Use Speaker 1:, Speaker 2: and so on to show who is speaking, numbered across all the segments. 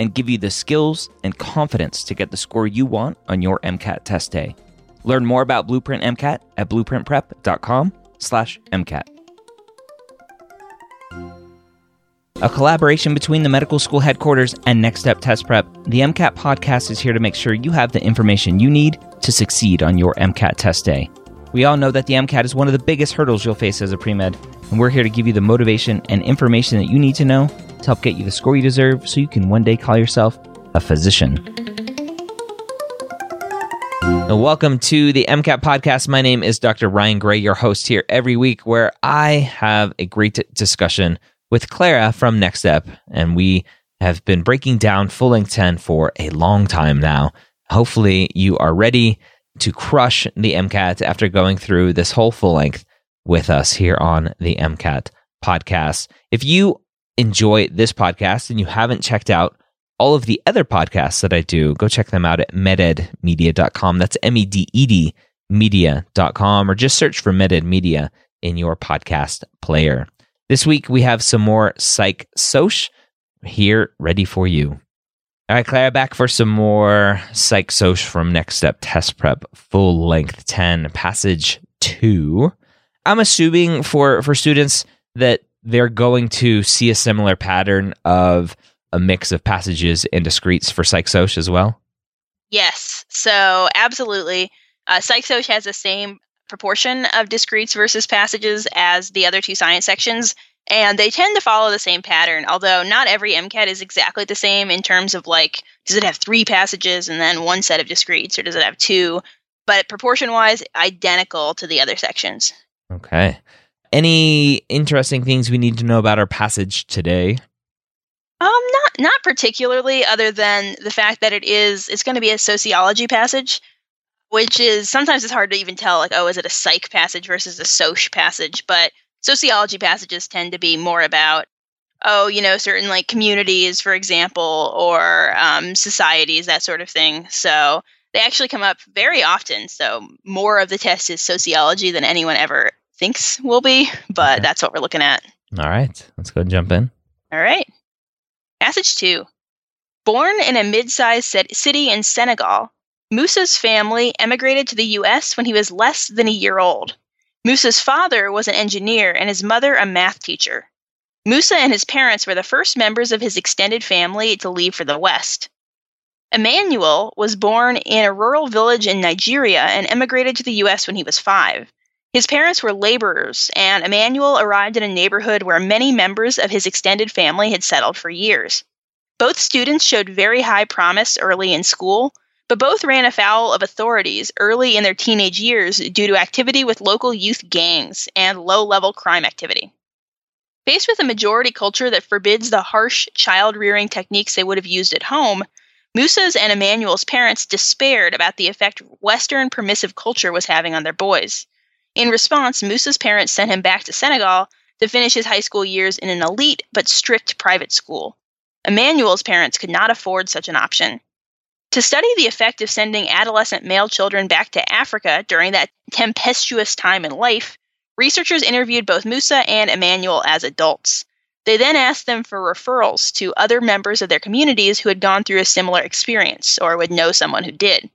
Speaker 1: and give you the skills and confidence to get the score you want on your MCAT test day. Learn more about Blueprint MCAT at blueprintprep.com/mcat. A collaboration between the medical school headquarters and Next Step Test Prep, the MCAT podcast is here to make sure you have the information you need to succeed on your MCAT test day. We all know that the MCAT is one of the biggest hurdles you'll face as a pre med, and we're here to give you the motivation and information that you need to know to help get you the score you deserve so you can one day call yourself a physician. welcome to the MCAT podcast. My name is Dr. Ryan Gray, your host here every week, where I have a great discussion with Clara from Next Step, and we have been breaking down full length 10 for a long time now. Hopefully, you are ready to crush the MCAT after going through this whole full length with us here on the MCAT podcast. If you enjoy this podcast and you haven't checked out all of the other podcasts that I do, go check them out at mededmedia.com. That's M E D E D media.com or just search for MedEd Media in your podcast player. This week we have some more Psych Soc here ready for you. All right, Clara, back for some more Psych Soc from Next Step Test Prep, full length 10, passage 2. I'm assuming for, for students that they're going to see a similar pattern of a mix of passages and discretes for Psych Soc as well.
Speaker 2: Yes, so absolutely. Uh, has the same proportion of discretes versus passages as the other two science sections, and they tend to follow the same pattern. Although not every MCAT is exactly the same in terms of like, does it have three passages and then one set of discretes, or does it have two? But proportion wise, identical to the other sections.
Speaker 1: Okay. Any interesting things we need to know about our passage today?
Speaker 2: Um, not not particularly, other than the fact that it is it's going to be a sociology passage which is sometimes it's hard to even tell like oh is it a psych passage versus a soc passage but sociology passages tend to be more about oh you know certain like communities for example or um, societies that sort of thing so they actually come up very often so more of the test is sociology than anyone ever thinks will be but okay. that's what we're looking at
Speaker 1: all right let's go and jump in
Speaker 2: all right passage two born in a mid-sized city in senegal Musa's family emigrated to the US when he was less than a year old. Musa's father was an engineer and his mother a math teacher. Musa and his parents were the first members of his extended family to leave for the West. Emmanuel was born in a rural village in Nigeria and emigrated to the US when he was five. His parents were laborers, and Emmanuel arrived in a neighborhood where many members of his extended family had settled for years. Both students showed very high promise early in school, but both ran afoul of authorities early in their teenage years due to activity with local youth gangs and low level crime activity. Faced with a majority culture that forbids the harsh child rearing techniques they would have used at home, Musa's and Emmanuel's parents despaired about the effect Western permissive culture was having on their boys. In response, Musa's parents sent him back to Senegal to finish his high school years in an elite but strict private school. Emmanuel's parents could not afford such an option. To study the effect of sending adolescent male children back to Africa during that tempestuous time in life, researchers interviewed both Musa and Emmanuel as adults. They then asked them for referrals to other members of their communities who had gone through a similar experience or would know someone who did.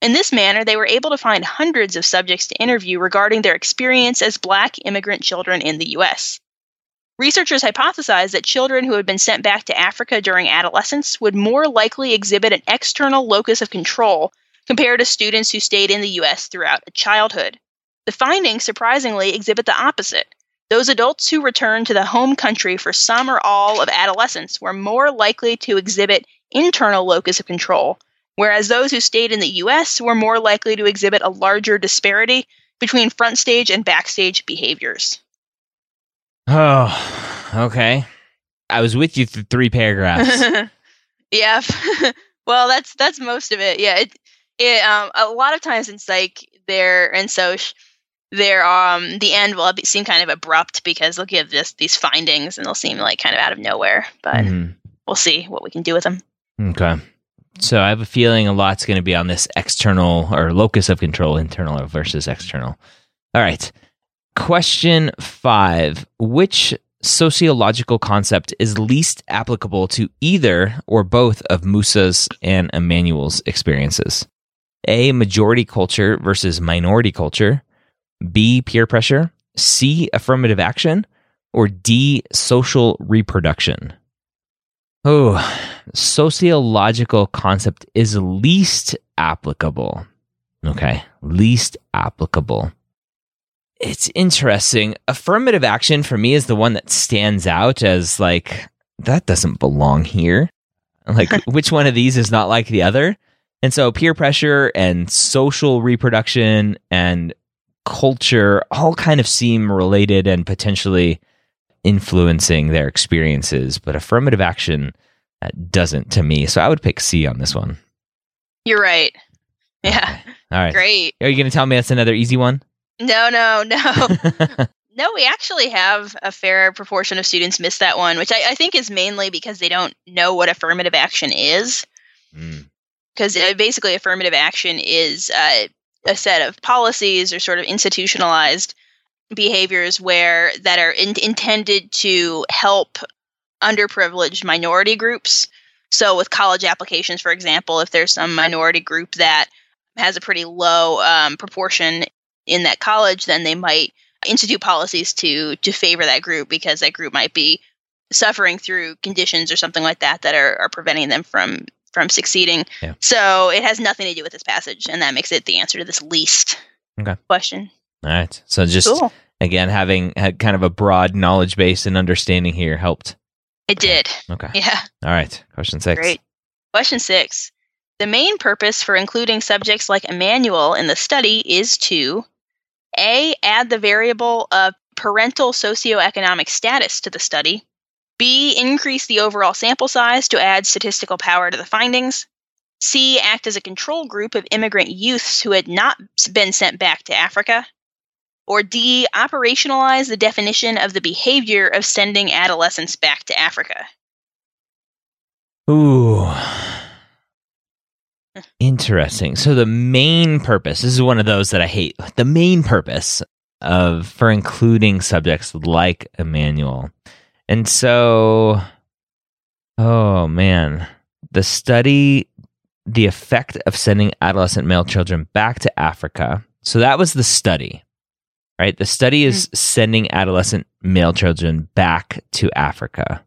Speaker 2: In this manner, they were able to find hundreds of subjects to interview regarding their experience as black immigrant children in the US. Researchers hypothesized that children who had been sent back to Africa during adolescence would more likely exhibit an external locus of control compared to students who stayed in the US throughout childhood. The findings surprisingly exhibit the opposite. Those adults who returned to the home country for some or all of adolescence were more likely to exhibit internal locus of control, whereas those who stayed in the US were more likely to exhibit a larger disparity between front stage and backstage behaviors.
Speaker 1: Oh, okay. I was with you through three paragraphs.
Speaker 2: yeah. well, that's that's most of it. Yeah. It, it um a lot of times in psych there and so there um the end will seem kind of abrupt because they'll give this these findings and they'll seem like kind of out of nowhere. But mm-hmm. we'll see what we can do with them.
Speaker 1: Okay. So I have a feeling a lot's going to be on this external or locus of control, internal versus external. All right. Question five Which sociological concept is least applicable to either or both of Musa's and Emmanuel's experiences? A. Majority culture versus minority culture. B. Peer pressure. C. Affirmative action. Or D. Social reproduction. Oh, sociological concept is least applicable. Okay, least applicable. It's interesting. Affirmative action for me is the one that stands out as like, that doesn't belong here. Like, which one of these is not like the other? And so peer pressure and social reproduction and culture all kind of seem related and potentially influencing their experiences, but affirmative action uh, doesn't to me. So I would pick C on this one.
Speaker 2: You're right. Yeah.
Speaker 1: All right.
Speaker 2: Great.
Speaker 1: Are you going to tell me that's another easy one?
Speaker 2: No, no, no. no, we actually have a fair proportion of students miss that one, which I, I think is mainly because they don't know what affirmative action is. Because mm. basically, affirmative action is uh, a set of policies or sort of institutionalized behaviors where that are in, intended to help underprivileged minority groups. So, with college applications, for example, if there's some minority group that has a pretty low um, proportion in that college, then they might institute policies to to favor that group because that group might be suffering through conditions or something like that that are, are preventing them from from succeeding. Yeah. So it has nothing to do with this passage, and that makes it the answer to this least
Speaker 1: okay.
Speaker 2: question.
Speaker 1: All right. So just cool. again having had kind of a broad knowledge base and understanding here helped.
Speaker 2: It did.
Speaker 1: Okay.
Speaker 2: Yeah.
Speaker 1: All right. Question six.
Speaker 2: Great. Question six. The main purpose for including subjects like Emmanuel in the study is to A. Add the variable of parental socioeconomic status to the study. B. Increase the overall sample size to add statistical power to the findings. C. Act as a control group of immigrant youths who had not been sent back to Africa. Or D. Operationalize the definition of the behavior of sending adolescents back to Africa.
Speaker 1: Ooh. Interesting. So the main purpose, this is one of those that I hate. The main purpose of for including subjects like Emmanuel and so, oh man, the study, the effect of sending adolescent male children back to Africa. So that was the study, right? The study is mm-hmm. sending adolescent male children back to Africa.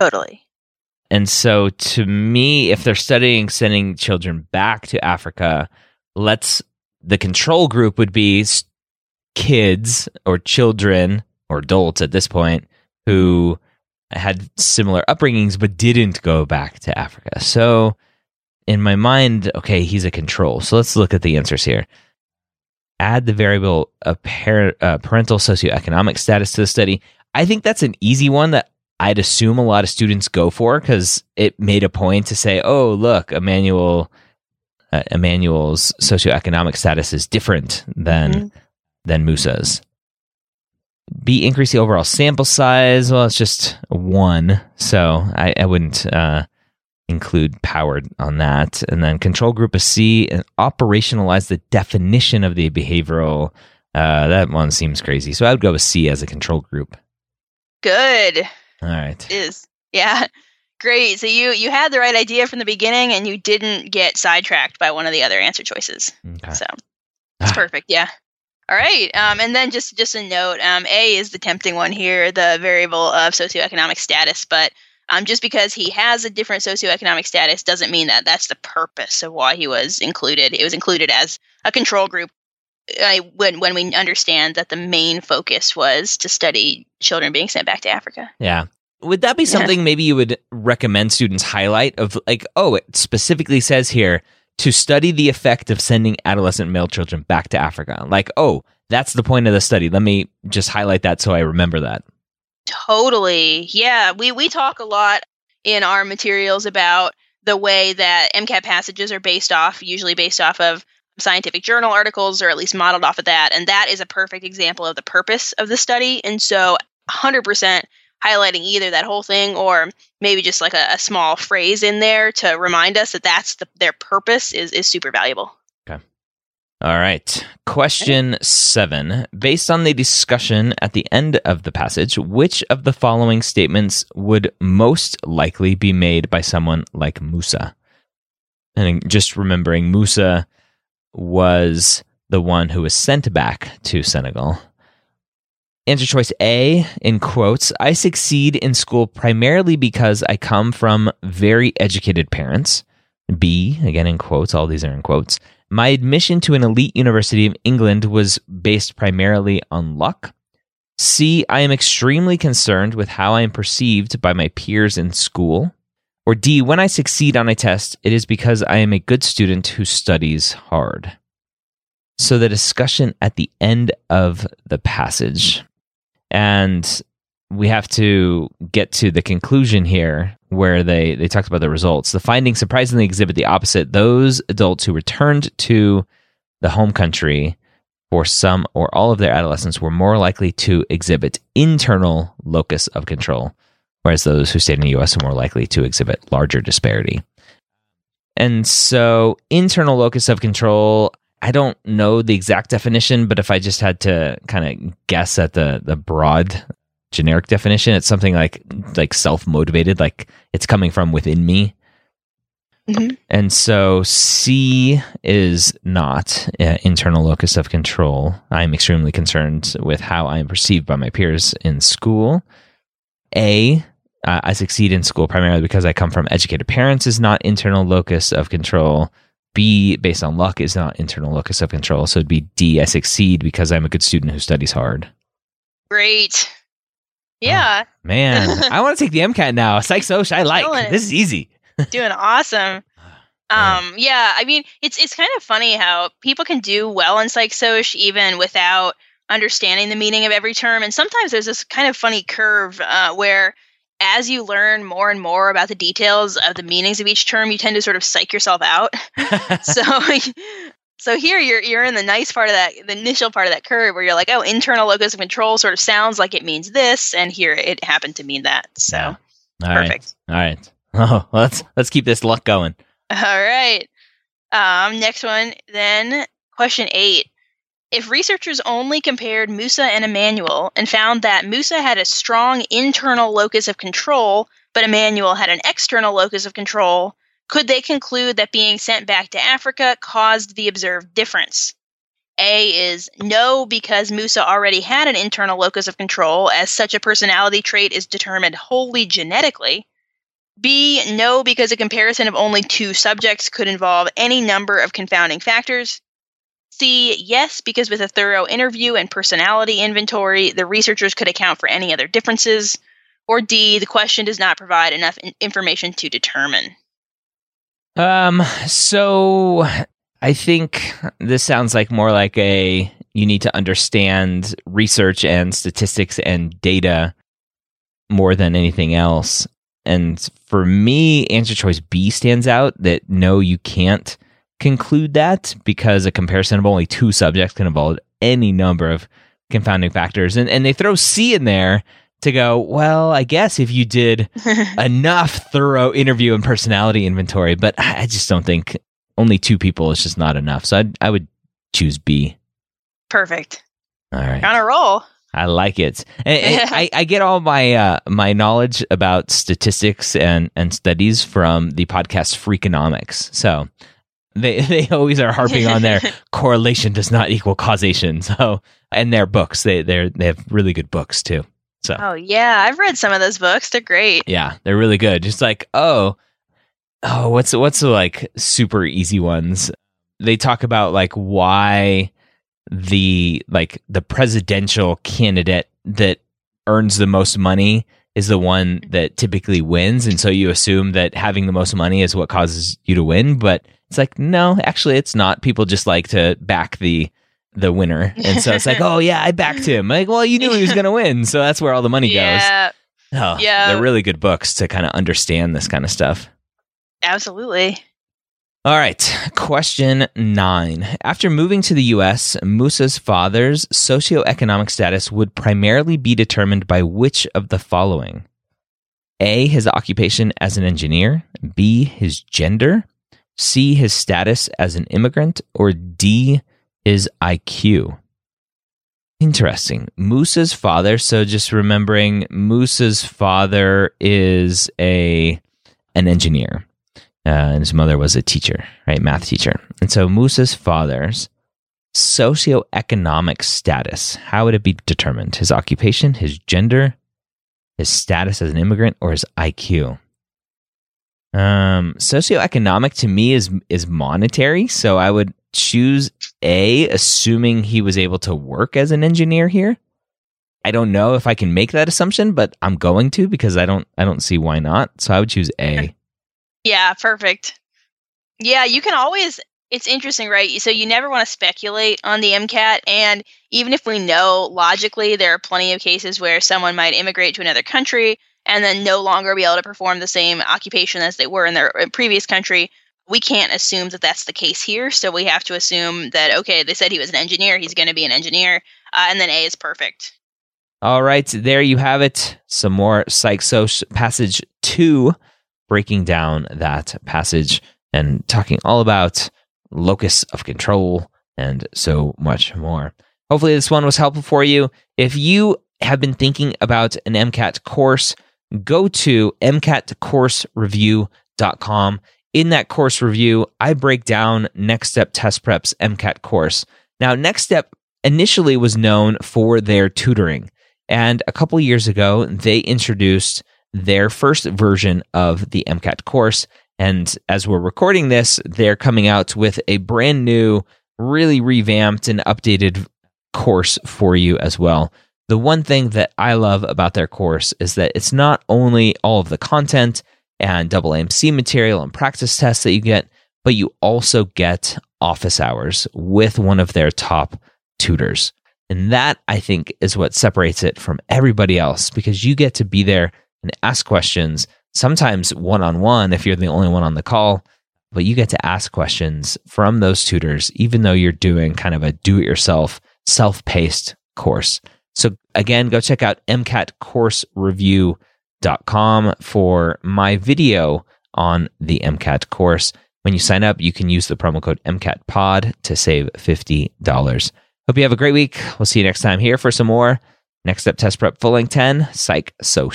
Speaker 2: Totally.
Speaker 1: And so to me, if they're studying sending children back to Africa, let's, the control group would be kids or children or adults at this point who had similar upbringings but didn't go back to Africa. So in my mind, okay, he's a control. So let's look at the answers here. Add the variable of par- uh, parental socioeconomic status to the study. I think that's an easy one that I'd assume a lot of students go for because it made a point to say, "Oh, look, Emmanuel, uh, Emmanuel's socioeconomic status is different than mm-hmm. than Musa's." B, increase the overall sample size. Well, it's just one, so I, I wouldn't uh, include powered on that. And then control group of C and operationalize the definition of the behavioral. Uh, that one seems crazy. So I would go with C as a control group.
Speaker 2: Good.
Speaker 1: All right.
Speaker 2: It is yeah. Great. So you you had the right idea from the beginning, and you didn't get sidetracked by one of the other answer choices. Okay. So it's perfect. Yeah. All right, um, and then just just a note: um, A is the tempting one here, the variable of socioeconomic status, but Um, just because he has a different socioeconomic status doesn't mean that that's the purpose of why he was included. It was included as a control group when when we understand that the main focus was to study children being sent back to Africa.
Speaker 1: Yeah. Would that be something yeah. maybe you would recommend students highlight of like, oh, it specifically says here to study the effect of sending adolescent male children back to Africa? Like, oh, that's the point of the study. Let me just highlight that so I remember that.
Speaker 2: Totally. Yeah, we we talk a lot in our materials about the way that MCAT passages are based off, usually based off of scientific journal articles or at least modeled off of that. And that is a perfect example of the purpose of the study. And so 100% highlighting either that whole thing or maybe just like a, a small phrase in there to remind us that that's the, their purpose is, is super valuable.
Speaker 1: All right. Question seven. Based on the discussion at the end of the passage, which of the following statements would most likely be made by someone like Musa? And just remembering, Musa was the one who was sent back to Senegal. Answer choice A, in quotes, I succeed in school primarily because I come from very educated parents. B, again in quotes, all these are in quotes. My admission to an elite university of England was based primarily on luck. C, I am extremely concerned with how I am perceived by my peers in school. Or D, when I succeed on a test, it is because I am a good student who studies hard. So the discussion at the end of the passage, and we have to get to the conclusion here where they, they talked about the results. The findings surprisingly exhibit the opposite. Those adults who returned to the home country for some or all of their adolescence were more likely to exhibit internal locus of control, whereas those who stayed in the US are more likely to exhibit larger disparity. And so, internal locus of control, I don't know the exact definition, but if I just had to kind of guess at the the broad generic definition. It's something like like self motivated, like it's coming from within me. Mm-hmm. And so C is not uh, internal locus of control. I'm extremely concerned with how I am perceived by my peers in school. A, uh, I succeed in school primarily because I come from educated parents is not internal locus of control. B, based on luck, is not internal locus of control. So it'd be D, I succeed because I'm a good student who studies hard.
Speaker 2: Great. Yeah. Oh,
Speaker 1: man, I want to take the MCAT now. Psych Soc, I like. Doing, this is easy.
Speaker 2: doing awesome. Um, yeah, I mean, it's it's kind of funny how people can do well in Psych Soc even without understanding the meaning of every term. And sometimes there's this kind of funny curve uh, where as you learn more and more about the details of the meanings of each term, you tend to sort of psych yourself out. so so here you're you're in the nice part of that the initial part of that curve where you're like, oh, internal locus of control sort of sounds like it means this, and here it happened to mean that. So yeah.
Speaker 1: All perfect. Right. All right. Oh, let's let's keep this luck going.
Speaker 2: All right. Um, next one, then question eight. If researchers only compared Musa and Emmanuel and found that Musa had a strong internal locus of control, but Emmanuel had an external locus of control, could they conclude that being sent back to Africa caused the observed difference? A is no, because Musa already had an internal locus of control, as such a personality trait is determined wholly genetically. B, no, because a comparison of only two subjects could involve any number of confounding factors. C, yes, because with a thorough interview and personality inventory, the researchers could account for any other differences. Or D, the question does not provide enough information to determine.
Speaker 1: Um, so I think this sounds like more like a you need to understand research and statistics and data more than anything else. And for me, answer choice B stands out that no, you can't conclude that because a comparison of only two subjects can involve any number of confounding factors. And and they throw C in there to go, well, I guess if you did enough thorough interview and personality inventory, but I just don't think only two people is just not enough. So I'd, I would choose B.
Speaker 2: Perfect.
Speaker 1: All right.
Speaker 2: On a roll.
Speaker 1: I like it. And, and I, I, get all my uh, my knowledge about statistics and, and studies from the podcast Freakonomics. So they they always are harping on their correlation does not equal causation. So and their books they they they have really good books too. So,
Speaker 2: Oh yeah, I've read some of those books. They're great.
Speaker 1: yeah, they're really good. Just like, oh, oh, what's what's the like super easy ones? They talk about like why the like the presidential candidate that earns the most money is the one mm-hmm. that typically wins and so you assume that having the most money is what causes you to win but it's like no actually it's not people just like to back the the winner and so it's like oh yeah i backed him like well you knew he was going to win so that's where all the money
Speaker 2: Yeah,
Speaker 1: goes oh,
Speaker 2: yeah.
Speaker 1: they're really good books to kind of understand this kind of stuff
Speaker 2: absolutely.
Speaker 1: all right, question nine. After moving to the U.S., Musa's father's socioeconomic status would primarily be determined by which of the following? A. His occupation as an engineer, B. His gender, C. His status as an immigrant, or D. His IQ. Interesting. Musa's father, so just remembering Musa's father is a an engineer uh, and his mother was a teacher, right, math teacher. And so Musa's father's socioeconomic status, how would it be determined? His occupation, his gender, his status as an immigrant, or his IQ? Um, socioeconomic to me is is monetary, so I would choose A, assuming he was able to work as an engineer here. I don't know if I can make that assumption, but I'm going to because I don't I don't see why not. So I would choose A.
Speaker 2: Yeah, perfect. Yeah, you can always. It's interesting, right? So you never want to speculate on the MCAT, and even if we know logically there are plenty of cases where someone might immigrate to another country and then no longer be able to perform the same occupation as they were in their uh, previous country, we can't assume that that's the case here. So we have to assume that okay, they said he was an engineer, he's going to be an engineer, uh, and then A is perfect.
Speaker 1: All right, there you have it. Some more Psych Soc passage two, breaking down that passage and talking all about locus of control and so much more. Hopefully, this one was helpful for you. If you have been thinking about an MCAT course, go to MCATcoursereview.com. In that course review, I break down Next Step Test Prep's MCAT course. Now, Next Step initially was known for their tutoring. And a couple years ago, they introduced their first version of the MCAT course. And as we're recording this, they're coming out with a brand new, really revamped and updated course for you as well. The one thing that I love about their course is that it's not only all of the content and AAMC material and practice tests that you get, but you also get office hours with one of their top tutors. And that I think is what separates it from everybody else because you get to be there and ask questions, sometimes one on one if you're the only one on the call, but you get to ask questions from those tutors, even though you're doing kind of a do it yourself, self paced course. So again, go check out MCATcoursereview.com for my video on the MCAT course. When you sign up, you can use the promo code MCATPOD to save $50. Hope you have a great week. We'll see you next time here for some more Next Step Test Prep Full Length 10 Psych Soc.